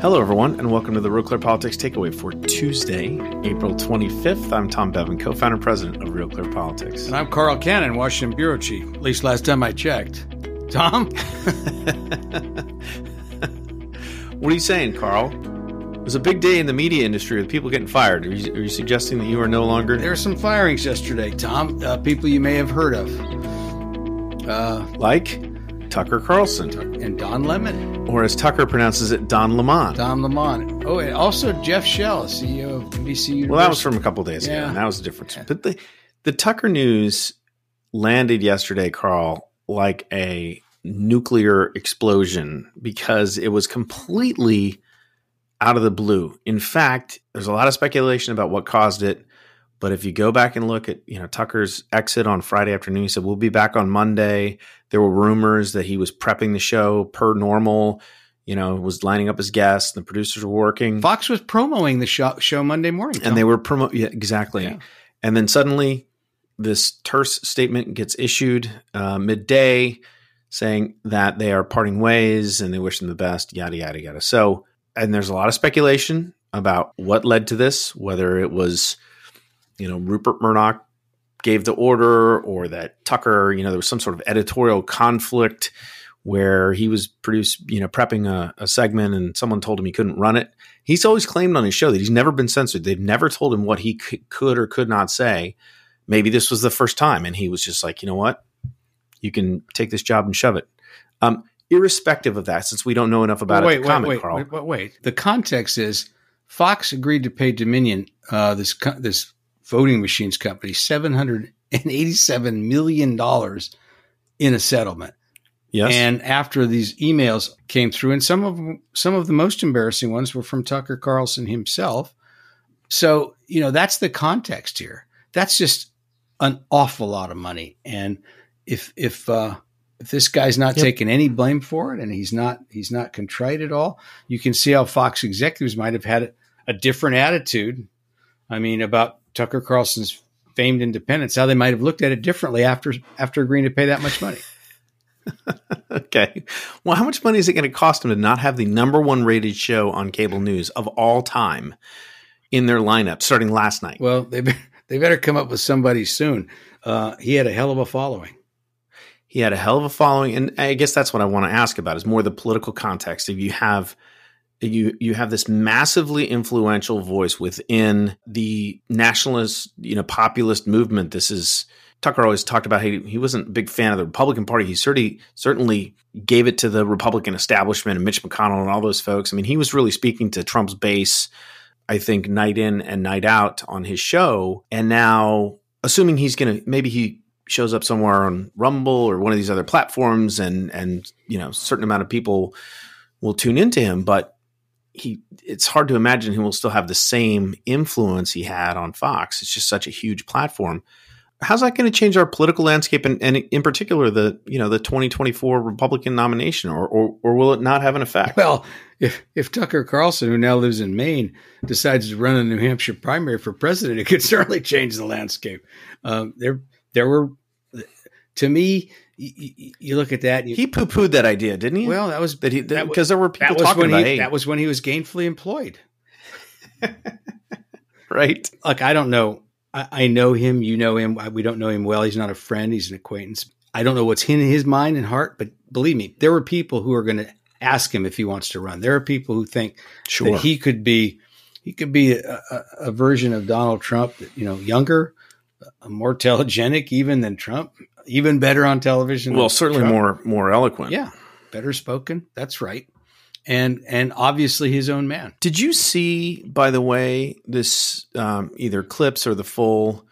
Hello, everyone, and welcome to the Real Clear Politics Takeaway for Tuesday, April 25th. I'm Tom Bevan, co founder and president of Real Clear Politics. And I'm Carl Cannon, Washington Bureau Chief, at least last time I checked. Tom? what are you saying, Carl? It was a big day in the media industry with people getting fired. Are you, are you suggesting that you are no longer. There were some firings yesterday, Tom. Uh, people you may have heard of. Uh, like Tucker Carlson. And Don Lemon. Or as Tucker pronounces it, Don Lemon. Don Lemon. Oh, and also Jeff Shell, CEO of NBCUniversal. Well, that was from a couple days yeah. ago, and that was a difference. Yeah. But the, the Tucker news landed yesterday, Carl, like a nuclear explosion because it was completely out of the blue. In fact, there's a lot of speculation about what caused it. But if you go back and look at, you know, Tucker's exit on Friday afternoon, he said, we'll be back on Monday. There were rumors that he was prepping the show per normal, you know, was lining up his guests. The producers were working. Fox was promoting the show, show Monday morning. And they were promoting, yeah, exactly. Yeah. And then suddenly this terse statement gets issued uh, midday saying that they are parting ways and they wish them the best, yada, yada, yada. So, and there's a lot of speculation about what led to this, whether it was – you know, Rupert Murdoch gave the order or that Tucker, you know, there was some sort of editorial conflict where he was produced, you know, prepping a, a, segment and someone told him he couldn't run it. He's always claimed on his show that he's never been censored. They've never told him what he c- could or could not say. Maybe this was the first time. And he was just like, you know what? You can take this job and shove it. Um, irrespective of that, since we don't know enough about wait, it, wait, comment, wait, Carl. Wait, wait, wait. The context is Fox agreed to pay Dominion uh, this this voting machines company $787 million in a settlement. Yes. And after these emails came through, and some of them, some of the most embarrassing ones were from Tucker Carlson himself. So, you know, that's the context here. That's just an awful lot of money. And if if uh, if this guy's not yep. taking any blame for it and he's not he's not contrite at all, you can see how Fox executives might have had a different attitude. I mean, about Tucker Carlson's famed independence, how they might have looked at it differently after after agreeing to pay that much money. okay. Well, how much money is it going to cost them to not have the number one rated show on cable news of all time in their lineup starting last night? Well, they they better come up with somebody soon. Uh, he had a hell of a following. He had a hell of a following, and I guess that's what I want to ask about is more the political context. If you have you you have this massively influential voice within the nationalist, you know, populist movement. This is Tucker always talked about he, he wasn't a big fan of the Republican Party. He certainly certainly gave it to the Republican establishment and Mitch McConnell and all those folks. I mean, he was really speaking to Trump's base, I think, night in and night out on his show. And now, assuming he's going to maybe he shows up somewhere on Rumble or one of these other platforms, and and you know, certain amount of people will tune into him, but he it's hard to imagine he will still have the same influence he had on Fox. It's just such a huge platform. How's that going to change our political landscape and, and in particular the you know the 2024 Republican nomination or, or or will it not have an effect? Well, if if Tucker Carlson, who now lives in Maine, decides to run a New Hampshire primary for president, it could certainly change the landscape. Um, there there were to me you, you look at that. You, he poo pooed that idea, didn't he? Well, that was that he because there were people talking about. He, hey. That was when he was gainfully employed. right. Like I don't know. I, I, know him. You know him. We don't know him well. He's not a friend. He's an acquaintance. I don't know what's in his mind and heart, but believe me, there were people who are going to ask him if he wants to run. There are people who think sure. that he could be he could be a, a, a version of Donald Trump. You know, younger, more telegenic even than Trump even better on television. Well, certainly Trump. more more eloquent. Yeah, better spoken. That's right. And and obviously his own man. Did you see, by the way, this um, either clips or the full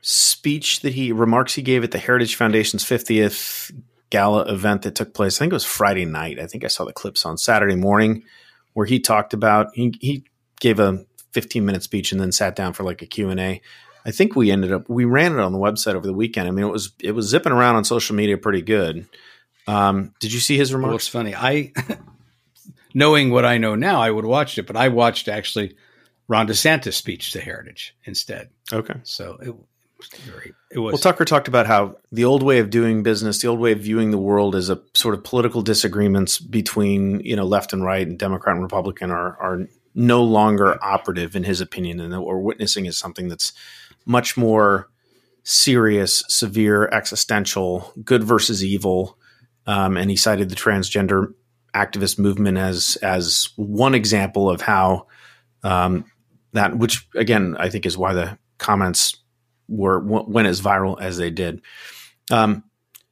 speech that he remarks he gave at the Heritage Foundation's 50th gala event that took place? I think it was Friday night. I think I saw the clips on Saturday morning where he talked about he he gave a 15 minute speech and then sat down for like a Q&A I think we ended up we ran it on the website over the weekend. I mean, it was it was zipping around on social media pretty good. Um, did you see his remarks? Well, it's funny. I knowing what I know now, I would have watched it, but I watched actually Ron DeSantis' speech to Heritage instead. Okay, so it, It was. Well, Tucker talked about how the old way of doing business, the old way of viewing the world as a sort of political disagreements between you know left and right and Democrat and Republican are are no longer operative in his opinion, and what we're witnessing is something that's much more serious, severe, existential, good versus evil. Um, and he cited the transgender activist movement as as one example of how um, that, which again I think is why the comments were went as viral as they did. Um,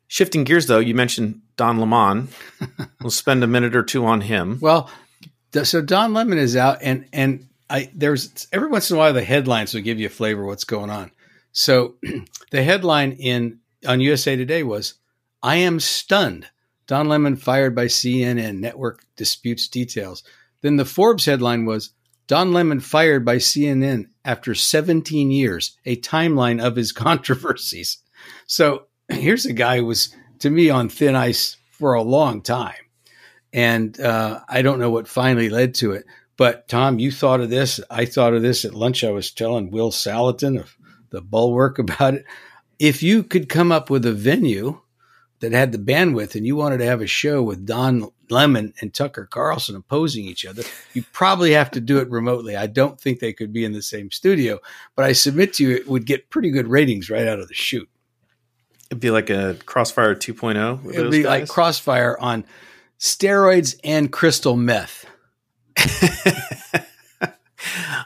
shifting gears, though, you mentioned Don Lemon. we'll spend a minute or two on him. Well, so Don Lemon is out, and and I there's every once in a while the headlines will give you a flavor of what's going on. So the headline in on USA Today was, "I am stunned." Don Lemon fired by CNN. Network disputes details. Then the Forbes headline was, Don Lemon fired by CNN after 17 years, a timeline of his controversies. So here's a guy who was, to me, on thin ice for a long time. And uh, I don't know what finally led to it. But Tom, you thought of this. I thought of this at lunch. I was telling Will Saletan of the Bulwark about it. If you could come up with a venue that had the bandwidth and you wanted to have a show with Don Lemon and Tucker Carlson opposing each other, you probably have to do it remotely. I don't think they could be in the same studio, but I submit to you it would get pretty good ratings right out of the shoot. It'd be like a Crossfire 2.0. It'd be guys? like Crossfire on steroids and crystal meth.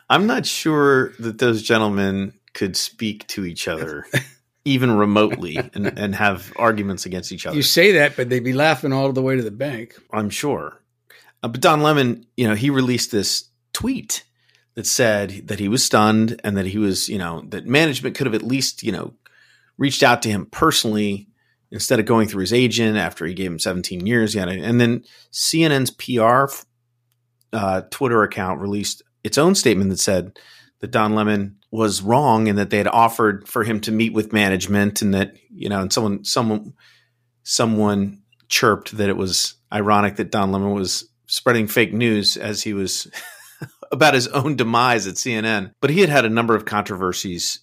I'm not sure that those gentlemen could speak to each other. even remotely and, and have arguments against each other. You say that, but they'd be laughing all the way to the bank. I'm sure. Uh, but Don Lemon, you know, he released this tweet that said that he was stunned and that he was, you know, that management could have at least, you know, reached out to him personally instead of going through his agent after he gave him 17 years. Yet, and then CNN's PR uh, Twitter account released its own statement that said that Don Lemon was wrong and that they had offered for him to meet with management and that you know and someone someone someone chirped that it was ironic that Don Lemon was spreading fake news as he was about his own demise at CNN but he had had a number of controversies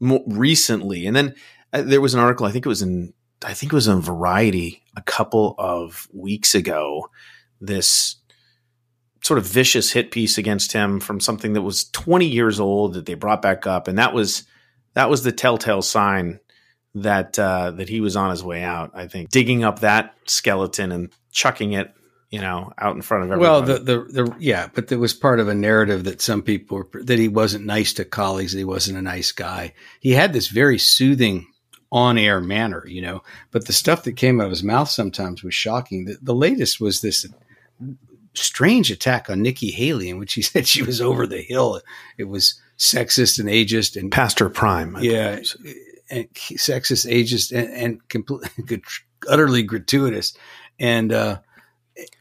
recently. And then uh, there was an article I think it was in I think it was in Variety a couple of weeks ago this sort of vicious hit piece against him from something that was 20 years old that they brought back up, and that was that was the telltale sign that uh, that he was on his way out. I think digging up that skeleton and chucking it, you know, out in front of everyone. Well, the the, the yeah, but there was part of a narrative that some people were, that he wasn't nice to colleagues, that he wasn't a nice guy. He had this very soothing on air manner, you know, but the stuff that came out of his mouth sometimes was shocking. The, the latest was this strange attack on Nikki Haley in which he said she was over the hill. It was sexist and ageist and past her prime. I yeah, and sexist, ageist, and, and completely utterly gratuitous. And uh,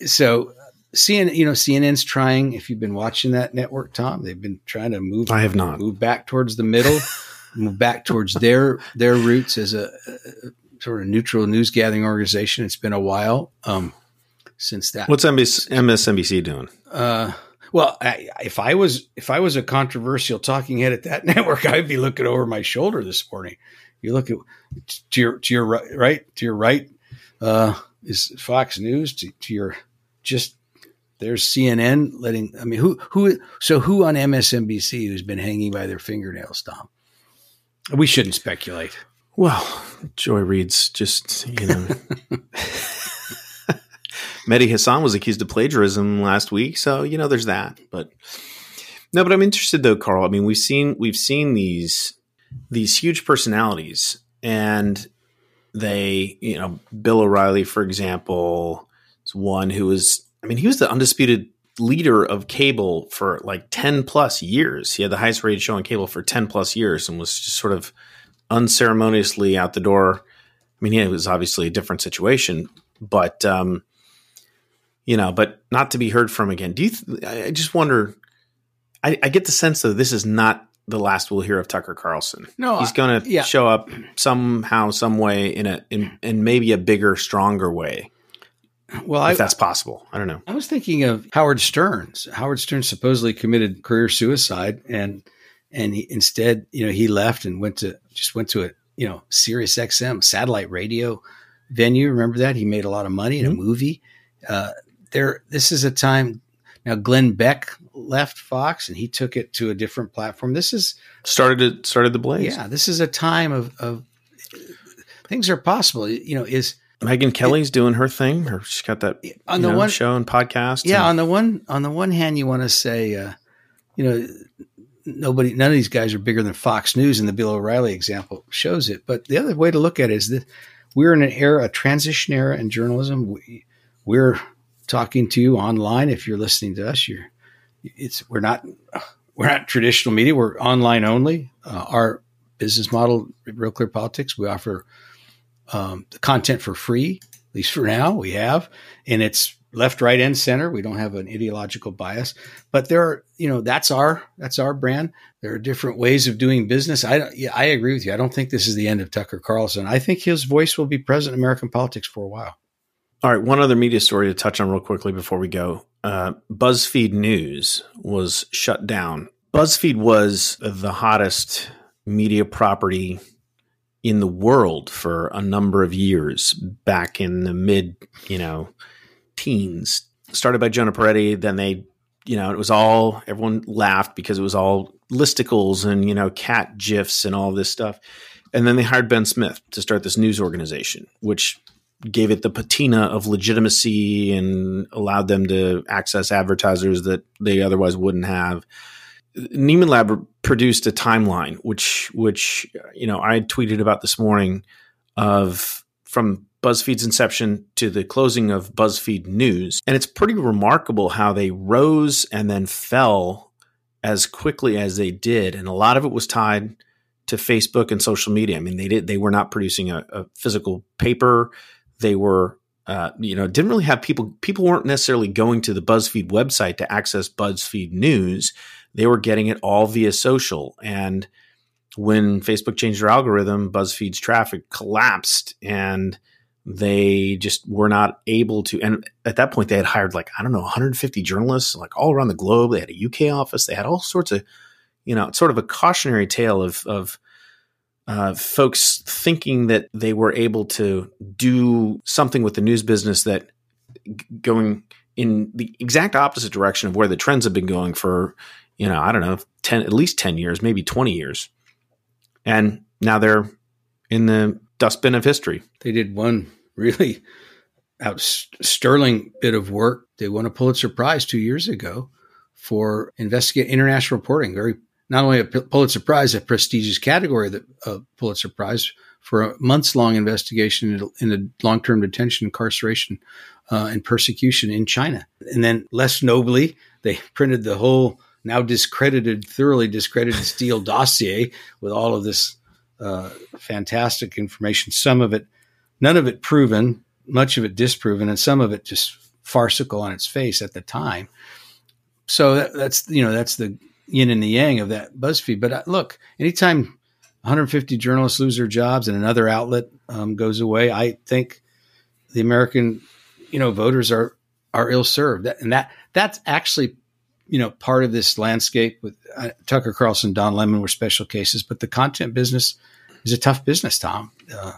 so CNN, you know, CNN's trying. If you've been watching that network, Tom, they've been trying to move. I have not move back towards the middle, move back towards their their roots as a, a sort of neutral news gathering organization. It's been a while. Um, since that. What's MSNBC doing? Uh, well, I, if I was if I was a controversial talking head at that network, I'd be looking over my shoulder this morning. You look at to your to your right, right to your right uh, is Fox News. To, to your just there's CNN letting. I mean, who who so who on MSNBC who's been hanging by their fingernails, Tom? We shouldn't speculate. Well, Joy Reid's just you know. Mehdi Hasan was accused of plagiarism last week, so you know there's that. But no, but I'm interested though, Carl. I mean, we've seen we've seen these these huge personalities, and they, you know, Bill O'Reilly, for example, is one who was. I mean, he was the undisputed leader of cable for like 10 plus years. He had the highest rated show on cable for 10 plus years and was just sort of unceremoniously out the door. I mean, it was obviously a different situation, but um, you know, but not to be heard from again. Do you? Th- I just wonder. I, I, get the sense that this is not the last we'll hear of Tucker Carlson. No, he's going to yeah. show up somehow, some way in a in, in maybe a bigger, stronger way. Well, if I, that's possible, I don't know. I was thinking of Howard Stern's. Howard Stern supposedly committed career suicide, and and he, instead, you know, he left and went to just went to a you know Sirius XM satellite radio venue. Remember that he made a lot of money in mm-hmm. a movie. Uh, there, this is a time now. Glenn Beck left Fox and he took it to a different platform. This is started it started the Blaze. Yeah, this is a time of, of things are possible. You know, is Megyn Kelly's it, doing her thing, or she's got that on the know, one show and podcast. Yeah, and, on the one on the one hand, you want to say, uh, you know, nobody, none of these guys are bigger than Fox News, and the Bill O'Reilly example shows it. But the other way to look at it is that we're in an era, a transition era in journalism. We, we're talking to you online. If you're listening to us, you're it's we're not we're not traditional media. We're online only. Uh, our business model, Real Clear Politics, we offer um, the content for free. At least for now, we have, and it's left, right, and center. We don't have an ideological bias, but there are, you know, that's our that's our brand. There are different ways of doing business. I yeah, I agree with you. I don't think this is the end of Tucker Carlson. I think his voice will be present in American politics for a while. All right, one other media story to touch on real quickly before we go. Uh, BuzzFeed News was shut down. BuzzFeed was the hottest media property in the world for a number of years back in the mid, you know, teens. Started by Jonah Peretti, then they, you know, it was all everyone laughed because it was all listicles and you know cat gifs and all this stuff. And then they hired Ben Smith to start this news organization, which gave it the patina of legitimacy and allowed them to access advertisers that they otherwise wouldn't have. Nieman Lab produced a timeline, which which you know I tweeted about this morning, of from BuzzFeed's inception to the closing of BuzzFeed News, and it's pretty remarkable how they rose and then fell as quickly as they did, and a lot of it was tied to Facebook and social media. I mean, they did they were not producing a, a physical paper; they were uh, you know, didn't really have people. People weren't necessarily going to the BuzzFeed website to access BuzzFeed news they were getting it all via social. And when Facebook changed their algorithm, BuzzFeed's traffic collapsed and they just were not able to. And at that point, they had hired like, I don't know, 150 journalists, like all around the globe. They had a UK office. They had all sorts of, you know, sort of a cautionary tale of, of, uh, folks thinking that they were able to do something with the news business that g- going in the exact opposite direction of where the trends have been going for you know, I don't know, 10, at least 10 years, maybe 20 years. And now they're in the dustbin of history. They did one really out sterling bit of work. They won a Pulitzer Prize two years ago for investigate international reporting. Very not only a Pulitzer Prize, a prestigious category of the Pulitzer Prize for a months long investigation in the long term detention, incarceration, uh, and persecution in China. And then less nobly, they printed the whole now discredited, thoroughly discredited Steele dossier with all of this uh, fantastic information. Some of it, none of it proven, much of it disproven, and some of it just farcical on its face at the time. So that, that's you know that's the yin and the yang of that BuzzFeed. But uh, look, anytime 150 journalists lose their jobs and another outlet um, goes away, I think the American you know voters are are ill served, and that that's actually you know, part of this landscape with uh, Tucker Carlson, Don Lemon were special cases, but the content business is a tough business, Tom. Uh,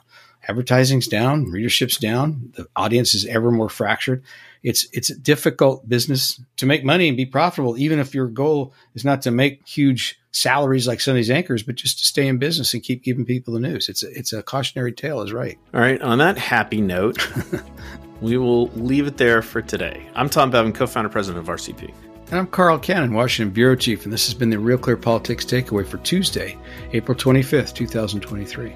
advertising's down, readership's down, the audience is ever more fractured. It's it's a difficult business to make money and be profitable, even if your goal is not to make huge salaries like some of these anchors, but just to stay in business and keep giving people the news. It's a, it's a cautionary tale, is right. All right. On that happy note, we will leave it there for today. I'm Tom Bevan, co-founder, president of RCP. And I'm Carl Cannon, Washington Bureau Chief, and this has been the Real Clear Politics Takeaway for Tuesday, April 25th, 2023.